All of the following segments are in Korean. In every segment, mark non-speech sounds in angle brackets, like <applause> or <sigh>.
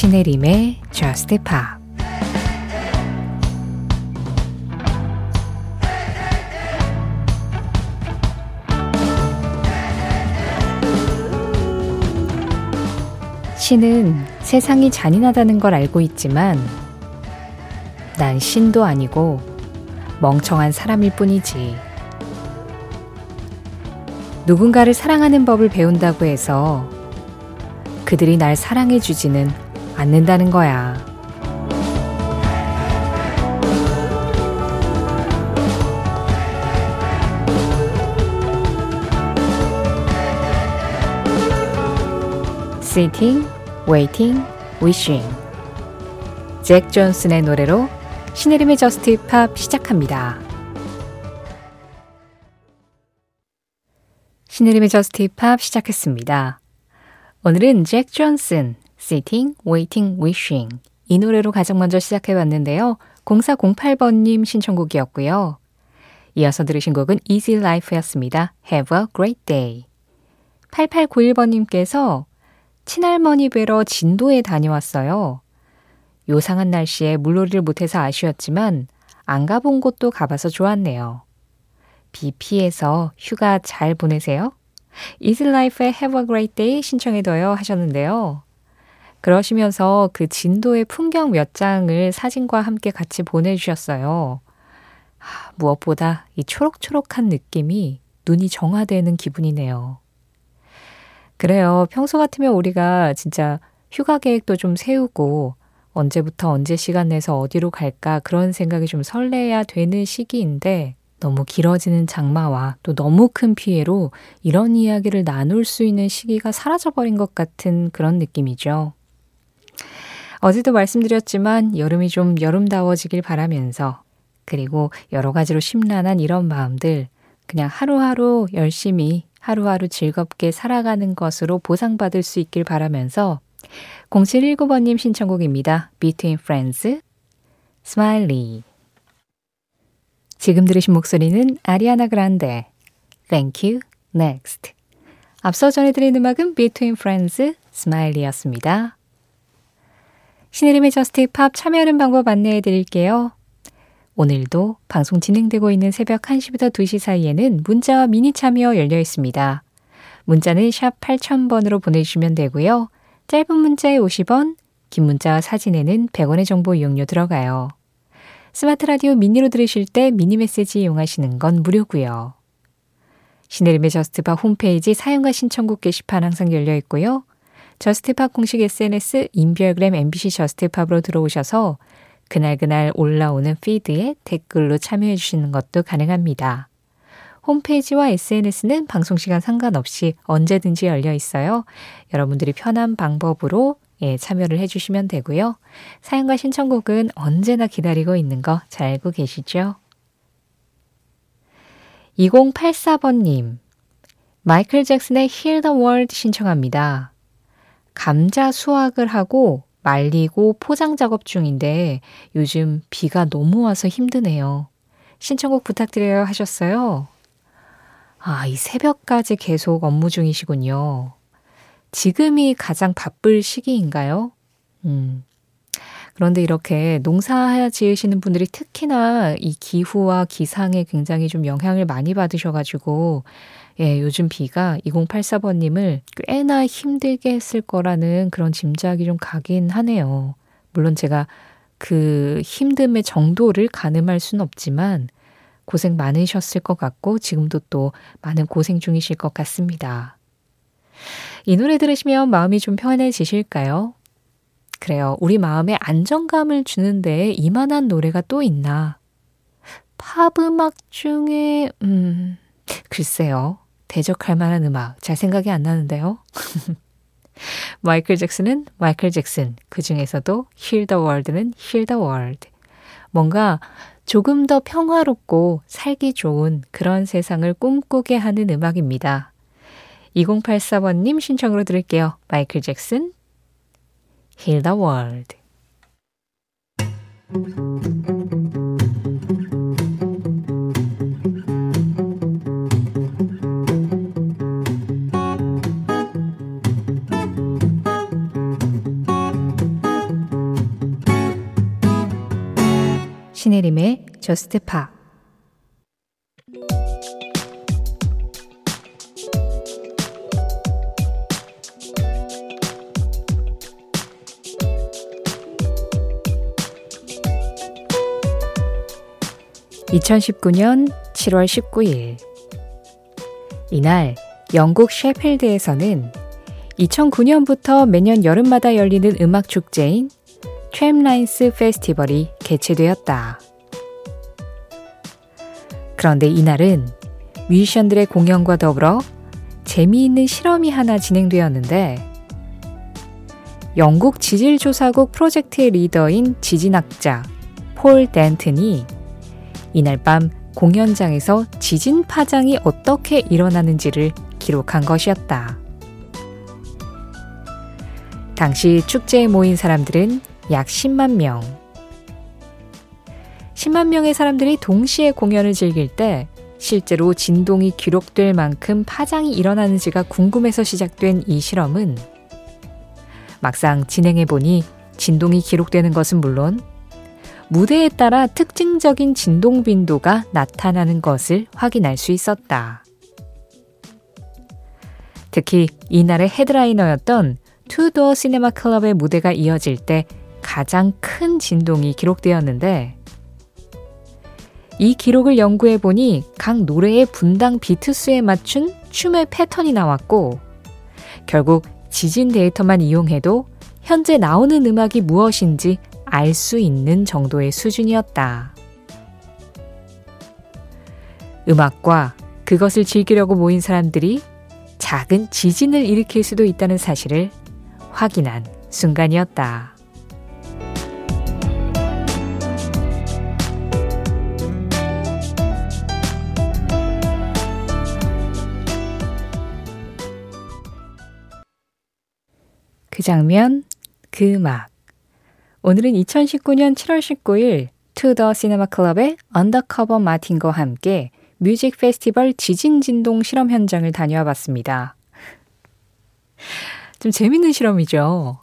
신혜림의 Just Pop 신은 세상이 잔인하다는 걸 알고 있지만 난 신도 아니고 멍청한 사람일 뿐이지. 누군가를 사랑하는 법을 배운다고 해서 그들이 날 사랑해주지는 않는다는 거야. Sitting, Waiting, Wishing 잭 존슨의 노래로 신혜림의 저스트 힙합 시작합니다. 신혜림의 저스트 힙합 시작했습니다. 오늘은 잭 존슨, Sitting, Waiting, Wishing 이 노래로 가장 먼저 시작해 봤는데요. 0408번님 신청곡이었고요. 이어서 들으신 곡은 Easy Life였습니다. Have a great day. 8891번님께서 친할머니 뵈러 진도에 다녀왔어요. 요상한 날씨에 물놀이를 못해서 아쉬웠지만 안 가본 곳도 가봐서 좋았네요. 비 피해서 휴가 잘 보내세요. Easy Life의 Have a Great Day 신청해둬요 하셨는데요. 그러시면서 그 진도의 풍경 몇 장을 사진과 함께 같이 보내주셨어요. 아, 무엇보다 이 초록초록한 느낌이 눈이 정화되는 기분이네요. 그래요. 평소 같으면 우리가 진짜 휴가 계획도 좀 세우고 언제부터 언제 시간 내서 어디로 갈까 그런 생각이 좀 설레야 되는 시기인데 너무 길어지는 장마와 또 너무 큰 피해로 이런 이야기를 나눌 수 있는 시기가 사라져버린 것 같은 그런 느낌이죠. 어제도 말씀드렸지만 여름이 좀 여름다워지길 바라면서 그리고 여러 가지로 심란한 이런 마음들 그냥 하루하루 열심히 하루하루 즐겁게 살아가는 것으로 보상받을 수 있길 바라면서 0719번님 신청곡입니다. Between Friends, Smiley. 지금 들으신 목소리는 아리아나 그란데, Thank You, Next. 앞서 전해드린 음악은 Between Friends, Smiley였습니다. 신혜림의 저스트 팝 참여하는 방법 안내해 드릴게요. 오늘도 방송 진행되고 있는 새벽 1시부터 2시 사이에는 문자와 미니 참여 열려 있습니다. 문자는 샵 8000번으로 보내주시면 되고요. 짧은 문자에 50원, 긴 문자와 사진에는 100원의 정보 이용료 들어가요. 스마트 라디오 미니로 들으실 때 미니 메시지 이용하시는 건 무료고요. 신혜림의 Just Pop 홈페이지 사연과 신청곡 게시판 항상 열려 있고요. Just Pop 공식 SNS 인별그램 MBC Just Pop으로 들어오셔서 그날그날 올라오는 feed에 댓글로 참여해 주시는 것도 가능합니다. 홈페이지와 SNS는 방송시간 상관없이 언제든지 열려 있어요. 여러분들이 편한 방법으로 예, 참여를 해주시면 되고요. 사연과 신청곡은 언제나 기다리고 있는 거 잘 알고 계시죠? 2084번님, 마이클 잭슨의 Heal the World 신청합니다. 감자 수확을 하고 말리고 포장 작업 중인데 요즘 비가 너무 와서 힘드네요. 신청곡 부탁드려요 하셨어요. 아, 이 새벽까지 계속 업무 중이시군요. 지금이 가장 바쁠 시기인가요? 음. 그런데 이렇게 농사 지으시는 분들이 특히나 이 기후와 기상에 굉장히 좀 영향을 많이 받으셔가지고, 예, 요즘 비가 2084번님을 꽤나 힘들게 했을 거라는 그런 짐작이 좀 가긴 하네요. 물론 제가 그 힘듦의 정도를 가늠할 수는 없지만, 고생 많으셨을 것 같고 지금도 또 많은 고생 중이실 것 같습니다. 이 노래 들으시면 마음이 좀 편해지실까요? 그래요. 우리 마음에 안정감을 주는데 이만한 노래가 또 있나? 팝 음악 중에, 음, 글쎄요. 대적할 만한 음악. 잘 생각이 안 나는데요. <laughs> 마이클 잭슨은 마이클 잭슨. 그 중에서도 Heal the World는 Heal the World. 뭔가 조금 더 평화롭고 살기 좋은 그런 세상을 꿈꾸게 하는 음악입니다. 2084번님 신청으로 들을게요. 마이클 잭슨, World. 저스트 파 (2019년 7월 19일) 이날 영국 셰필드에서는 2009년부터 매년 여름마다 열리는 음악 축제인 트램라인스 페스티벌이 개최되었다. 그런데 이날은 뮤지션들의 공연과 더불어 재미있는 실험이 하나 진행되었는데 영국 지질조사국 프로젝트의 리더인 지진학자 폴 댄튼이 이날 밤 공연장에서 지진 파장이 어떻게 일어나는지를 기록한 것이었다. 당시 축제에 모인 사람들은 약 10만 명. 10만 명의 사람들이 동시에 공연을 즐길 때 실제로 진동이 기록될 만큼 파장이 일어나는지가 궁금해서 시작된 이 실험은 막상 진행해 보니 진동이 기록되는 것은 물론 무대에 따라 특징적인 진동 빈도가 나타나는 것을 확인할 수 있었다. 특히 이날의 headliner였던 Two Door Cinema Club의 무대가 이어질 때 가장 큰 진동이 기록되었는데 이 기록을 연구해 보니 각 노래의 분당 비트수에 맞춘 춤의 패턴이 나왔고 결국 지진 데이터만 이용해도 현재 나오는 음악이 무엇인지 알 수 있는 정도의 수준이었다. 음악과 그것을 즐기려고 모인 사람들이 작은 지진을 일으킬 수도 있다는 사실을 확인한 순간이었다. 그 장면, 그 음악. 오늘은 2019년 7월 19일 Two Door Cinema Club의 Undercover Martyn과 함께 music festival 지진 진동 실험 현장을 다녀와 봤습니다. 좀 재밌는 실험이죠.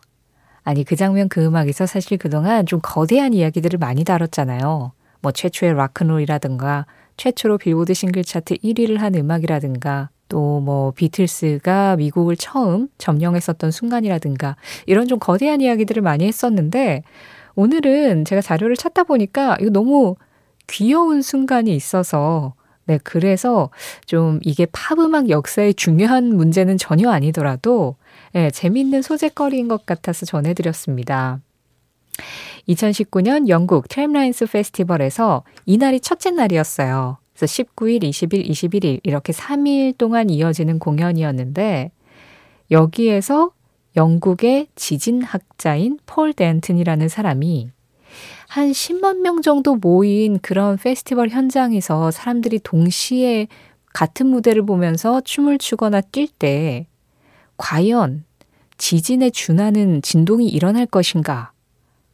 아니, 그 장면 그 음악에서 사실 그동안 좀 거대한 이야기들을 많이 다뤘잖아요. 뭐 최초의 락큰롤이라든가 최초로 빌보드 싱글 차트 1위를 한 음악이라든가 또 뭐 비틀스가 미국을 처음 점령했었던 순간이라든가 이런 좀 거대한 이야기들을 많이 했었는데 오늘은 제가 자료를 찾다 보니까 이거 너무 귀여운 순간이 있어서 네, 그래서 좀 이게 팝 음악 역사의 중요한 문제는 전혀 아니더라도 네, 재미있는 소재거리인 것 같아서 전해드렸습니다. 2019년 영국 트램라인스 페스티벌에서 이날이 첫째 날이었어요. 그래서 19일, 20일, 21일 이렇게 3일 동안 이어지는 공연이었는데 여기에서 영국의 지진학자인 폴 덴튼이라는 사람이 한 10만 명 정도 모인 그런 페스티벌 현장에서 사람들이 동시에 같은 무대를 보면서 춤을 추거나 뛸 때 과연 지진에 준하는 진동이 일어날 것인가?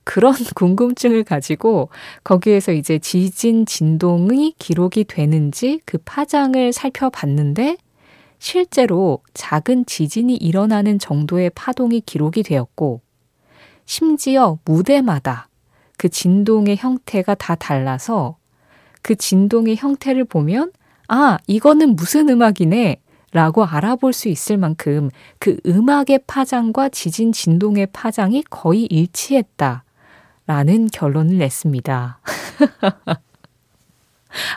그런 <laughs> 궁금증을 가지고 거기에서 이제 지진 진동이 기록이 되는지 그 파장을 살펴봤는데 실제로 작은 지진이 일어나는 정도의 파동이 기록이 되었고 심지어 무대마다 그 진동의 형태가 다 달라서 그 진동의 형태를 보면 아, 이거는 무슨 음악이네 라고 알아볼 수 있을 만큼 그 음악의 파장과 지진 진동의 파장이 거의 일치했다. 라는 결론을 냈습니다. <laughs>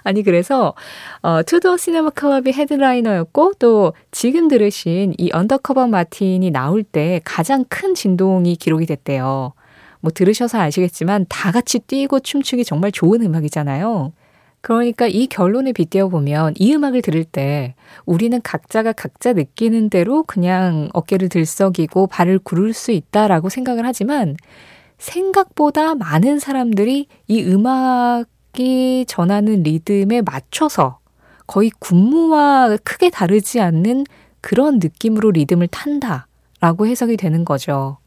아니 그래서 어 Two Door Cinema Club이 headliner였고 또 지금 들으신 이 Undercover Martyn이 나올 때 가장 큰 진동이 기록이 됐대요. 뭐 들으셔서 아시겠지만 다 같이 뛰고 춤추기 정말 좋은 음악이잖아요. 그러니까 이 결론에 빗대어 보면 이 음악을 들을 때 우리는 각자가 각자 느끼는 대로 그냥 어깨를 들썩이고 발을 구를 수 있다라고 생각을 하지만 생각보다 많은 사람들이 이 음악이 전하는 리듬에 맞춰서 거의 군무와 크게 다르지 않는 그런 느낌으로 리듬을 탄다라고 해석이 되는 거죠.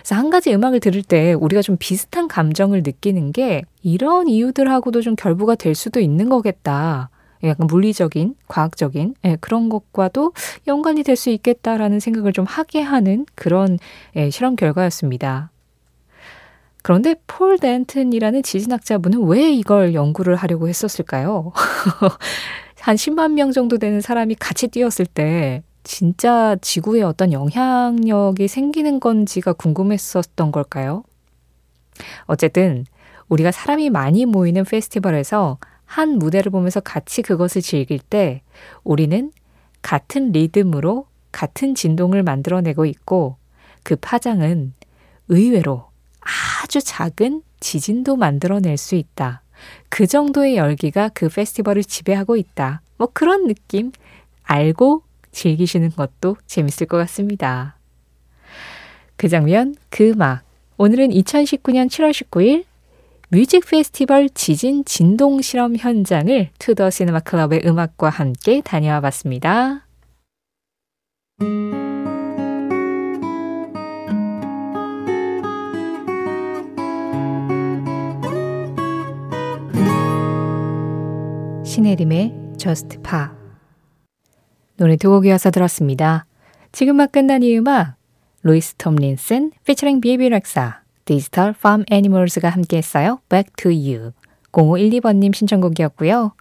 그래서 한 가지 음악을 들을 때 우리가 좀 비슷한 감정을 느끼는 게 이런 이유들하고도 좀 결부가 될 수도 있는 거겠다. 약간 물리적인, 과학적인 예, 그런 것과도 연관이 될 수 있겠다라는 생각을 좀 하게 하는 그런 예, 실험 결과였습니다. 그런데 폴 덴튼이라는 지진학자분은 왜 이걸 연구를 하려고 했었을까요? <laughs> 한 10만 명 정도 되는 사람이 같이 뛰었을 때 진짜 지구에 어떤 영향력이 생기는 건지가 궁금했었던 걸까요? 어쨌든 우리가 사람이 많이 모이는 페스티벌에서 한 무대를 보면서 같이 그것을 즐길 때 우리는 같은 리듬으로 같은 진동을 만들어내고 있고 그 파장은 의외로 아주 작은 지진도 만들어낼 수 있다. 그 정도의 열기가 그 페스티벌을 지배하고 있다. 뭐 그런 느낌 알고 즐기시는 것도 재밌을 것 같습니다. 그 장면, 그 음악. 오늘은 2019년 7월 19일 music festival 지진 진동 실험 현장을 Two Door Cinema Club의 음악과 함께 다녀와 봤습니다. 신혜림의 Just Pop 노래 두 곡 이어서 들었습니다. 지금 막 끝난 이 음악 Louis Tomlinson featuring Bebe Rexha Digital Farm Animals가 함께했어요. Back to You 0512번님 신청곡이었고요.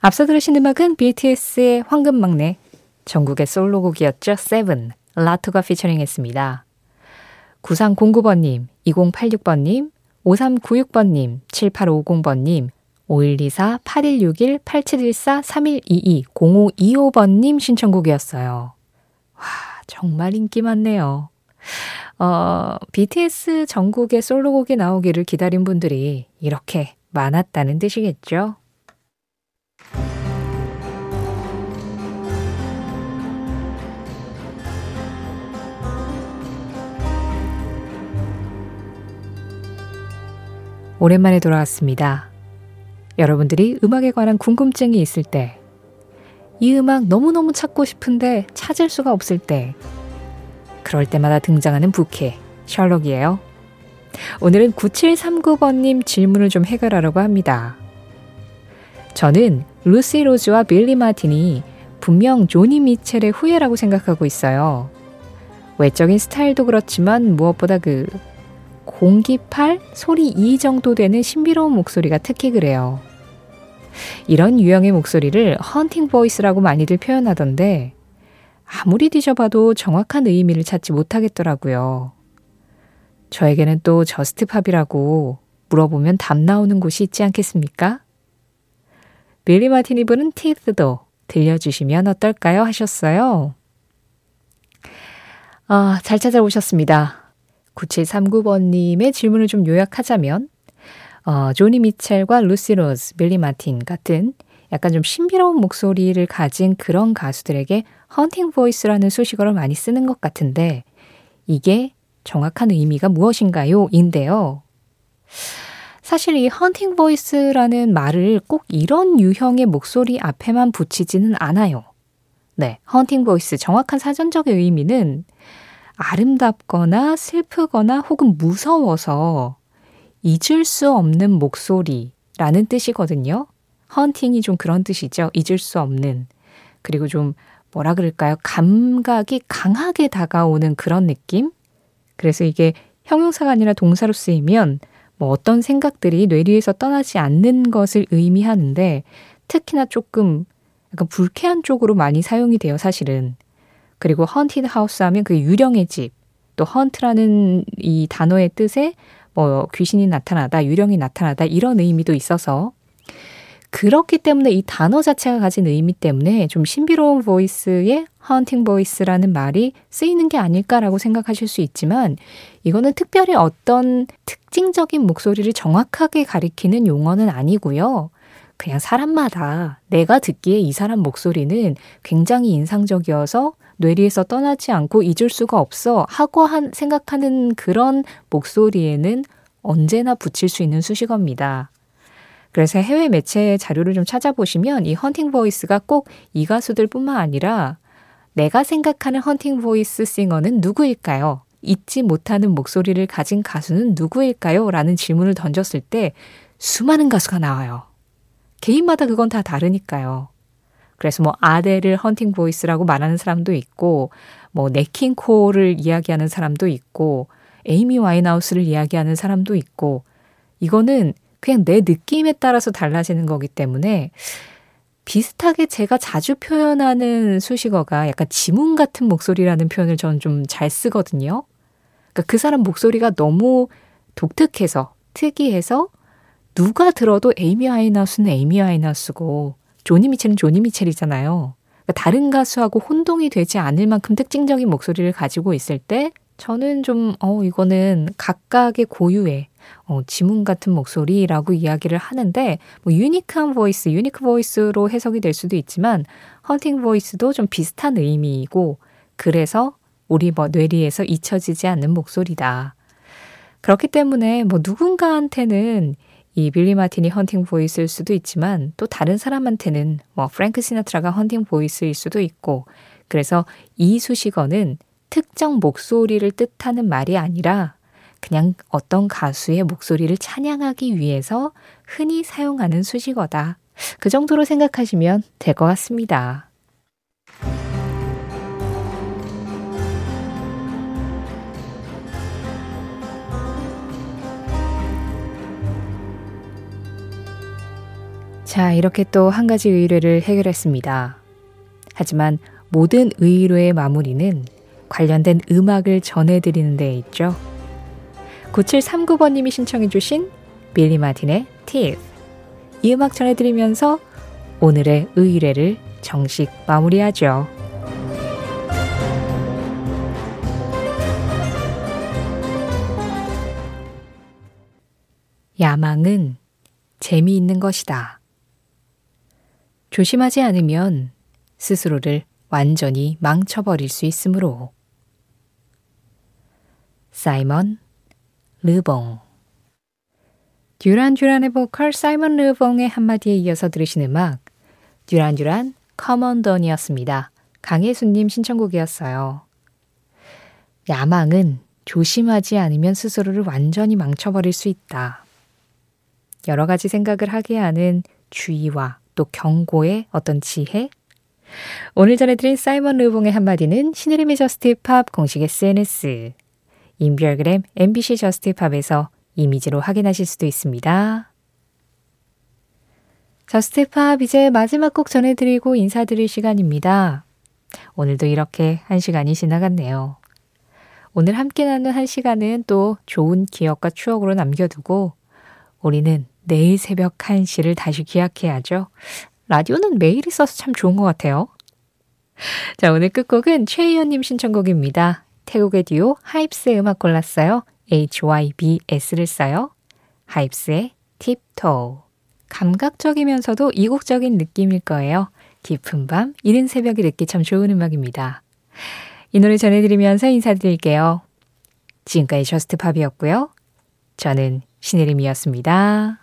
앞서 들으신 음악은 BTS의 황금 막내 정국의 솔로곡이었죠. Seven Latto가 featuring했습니다. 9309번님, 2086번님, 5396번님, 7850번님, 5124-8161-8714-3122-0525번님 신청곡이었어요. 와, 정말 인기 많네요. 어, BTS 전국의 솔로곡이 나오기를 기다린 분들이 이렇게 많았다는 뜻이겠죠? 오랜만에 돌아왔습니다. 여러분들이 음악에 관한 궁금증이 있을 때, 이 음악 너무너무 찾고 싶은데 찾을 수가 없을 때, 그럴 때마다 등장하는 부캐, 셜록이에요. 오늘은 9739번님 질문을 좀 해결하려고 합니다. 저는 루시 로즈와 빌리 마틴이 분명 조니 미첼의 후예라고 생각하고 있어요. 외적인 스타일도 그렇지만 무엇보다 그 공기팔, 소리 2 정도 되는 신비로운 목소리가 특히 그래요. 이런 유형의 목소리를 haunting voice라고 많이들 표현하던데 아무리 뒤져봐도 정확한 의미를 찾지 못하겠더라고요. 저에게는 또 Just Pop이라고 물어보면 답 나오는 곳이 있지 않겠습니까? 빌리 마틴이 부른 Teeth도 들려주시면 어떨까요? 하셨어요. 아, 잘 찾아오셨습니다. 9739번님의 질문을 좀 요약하자면, 어, 조니 미첼과 루시 로즈, 빌리 마틴 같은 약간 좀 신비로운 목소리를 가진 그런 가수들에게 haunting voice라는 수식어를 많이 쓰는 것 같은데 이게 정확한 의미가 무엇인가요? 인데요. 사실 이 haunting voice라는 말을 꼭 이런 유형의 목소리 앞에만 붙이지는 않아요. 네, haunting voice 정확한 사전적인 의미는 아름답거나 슬프거나 혹은 무서워서 잊을 수 없는 목소리라는 뜻이거든요. haunting이 좀 그런 뜻이죠. 잊을 수 없는. 그리고 좀 뭐라 그럴까요? 감각이 강하게 다가오는 그런 느낌? 그래서 이게 형용사가 아니라 동사로 쓰이면 뭐 어떤 생각들이 뇌리에서 떠나지 않는 것을 의미하는데 특히나 조금 약간 불쾌한 쪽으로 많이 사용이 돼요, 사실은. 그리고 haunted house 하면 그 유령의 집, 또 haunt라는 이 단어의 뜻에 뭐 귀신이 나타나다, 유령이 나타나다 이런 의미도 있어서 그렇기 때문에 이 단어 자체가 가진 의미 때문에 좀 신비로운 voice의 haunting voice라는 말이 쓰이는 게 아닐까라고 생각하실 수 있지만 이거는 특별히 어떤 특징적인 목소리를 정확하게 가리키는 용어는 아니고요. 그냥 사람마다 내가 듣기에 이 사람 목소리는 굉장히 인상적이어서 뇌리에서 떠나지 않고 잊을 수가 없어 하고 한 생각하는 그런 목소리에는 언제나 붙일 수 있는 수식어입니다. 그래서 해외 매체 자료를 좀 찾아보시면 이 haunting voice가 꼭 이 가수들 뿐만 아니라 내가 생각하는 haunting voice singer는 누구일까요? 잊지 못하는 목소리를 가진 가수는 누구일까요? 라는 질문을 던졌을 때 수많은 가수가 나와요. 개인마다 그건 다 다르니까요. 그래서 뭐 아델을 헌팅 보이스라고 말하는 사람도 있고, 뭐 네킹콜을 이야기하는 사람도 있고, 에이미 와인하우스를 이야기하는 사람도 있고 이거는 그냥 내 느낌에 따라서 달라지는 거기 때문에 비슷하게 제가 자주 표현하는 수식어가 약간 지문 같은 목소리라는 표현을 저는 좀 잘 쓰거든요. 그러니까 그 사람 목소리가 너무 독특해서 특이해서 누가 들어도 에이미 와인하우스는 에이미 와인하우스고 조니 미첼은 조니 미첼이잖아요. 그러니까 다른 가수하고 혼동이 되지 않을 만큼 특징적인 목소리를 가지고 있을 때 저는 좀, 어, 이거는 각각의 고유의 어, 지문 같은 목소리라고 이야기를 하는데, 뭐, 유니크한 voice, unique voice로 해석이 될 수도 있지만, haunting voice도 좀 비슷한 의미이고, 그래서 우리 뭐 뇌리에서 잊혀지지 않는 목소리다. 그렇기 때문에 뭐 누군가한테는 이 빌리 마틴이 헌팅 보이스일 수도 있지만 또 다른 사람한테는 뭐 프랭크 시나트라가 헌팅 보이스일 수도 있고 그래서 이 수식어는 특정 목소리를 뜻하는 말이 아니라 그냥 어떤 가수의 목소리를 찬양하기 위해서 흔히 사용하는 수식어다. 그 정도로 생각하시면 될 것 같습니다. 자, 이렇게 또 한 가지 의뢰를 해결했습니다. 하지만 모든 의뢰의 마무리는 관련된 음악을 전해드리는 데에 있죠. 9739번님이 신청해주신 빌리 마틴의 Teeth. 이 음악 전해드리면서 오늘의 의뢰를 정식 마무리하죠. 야망은 재미있는 것이다. 조심하지 않으면 스스로를 완전히 망쳐버릴 수 있으므로. 사이먼 르봉 듀란 듀란의 보컬 사이먼 르봉의 한마디에 이어서 들으신 음악 듀란 듀란 커먼던이었습니다. 강혜수님 신청곡이었어요. 야망은 조심하지 않으면 스스로를 완전히 망쳐버릴 수 있다. 여러 가지 생각을 하게 하는 주의와 또 경고의 어떤 지혜? 오늘 전해드린 사이먼 르봉의 한마디는 신혜림의 JUST POP 공식 SNS, 인별그램 MBC JUST POP에서 이미지로 확인하실 수도 있습니다. JUST POP 이제 마지막 곡 전해드리고 인사드릴 시간입니다. 오늘도 이렇게 한 시간이 지나갔네요. 오늘 함께 나눈 한 시간은 또 좋은 기억과 추억으로 남겨두고 우리는 내일 새벽 1시를 다시 기약해야죠. 라디오는 매일 있어서 참 좋은 것 같아요. 자, 오늘 끝곡은 최희연님 신청곡입니다. 태국의 듀오 하입스의 음악 골랐어요. HYBS를 써요. 하입스의 팁토. 감각적이면서도 이국적인 느낌일 거예요. 깊은 밤, 이른 새벽에 듣기 참 좋은 음악입니다. 이 노래 전해드리면서 인사드릴게요. 지금까지 저스트팝이었고요. 저는 신혜림이었습니다.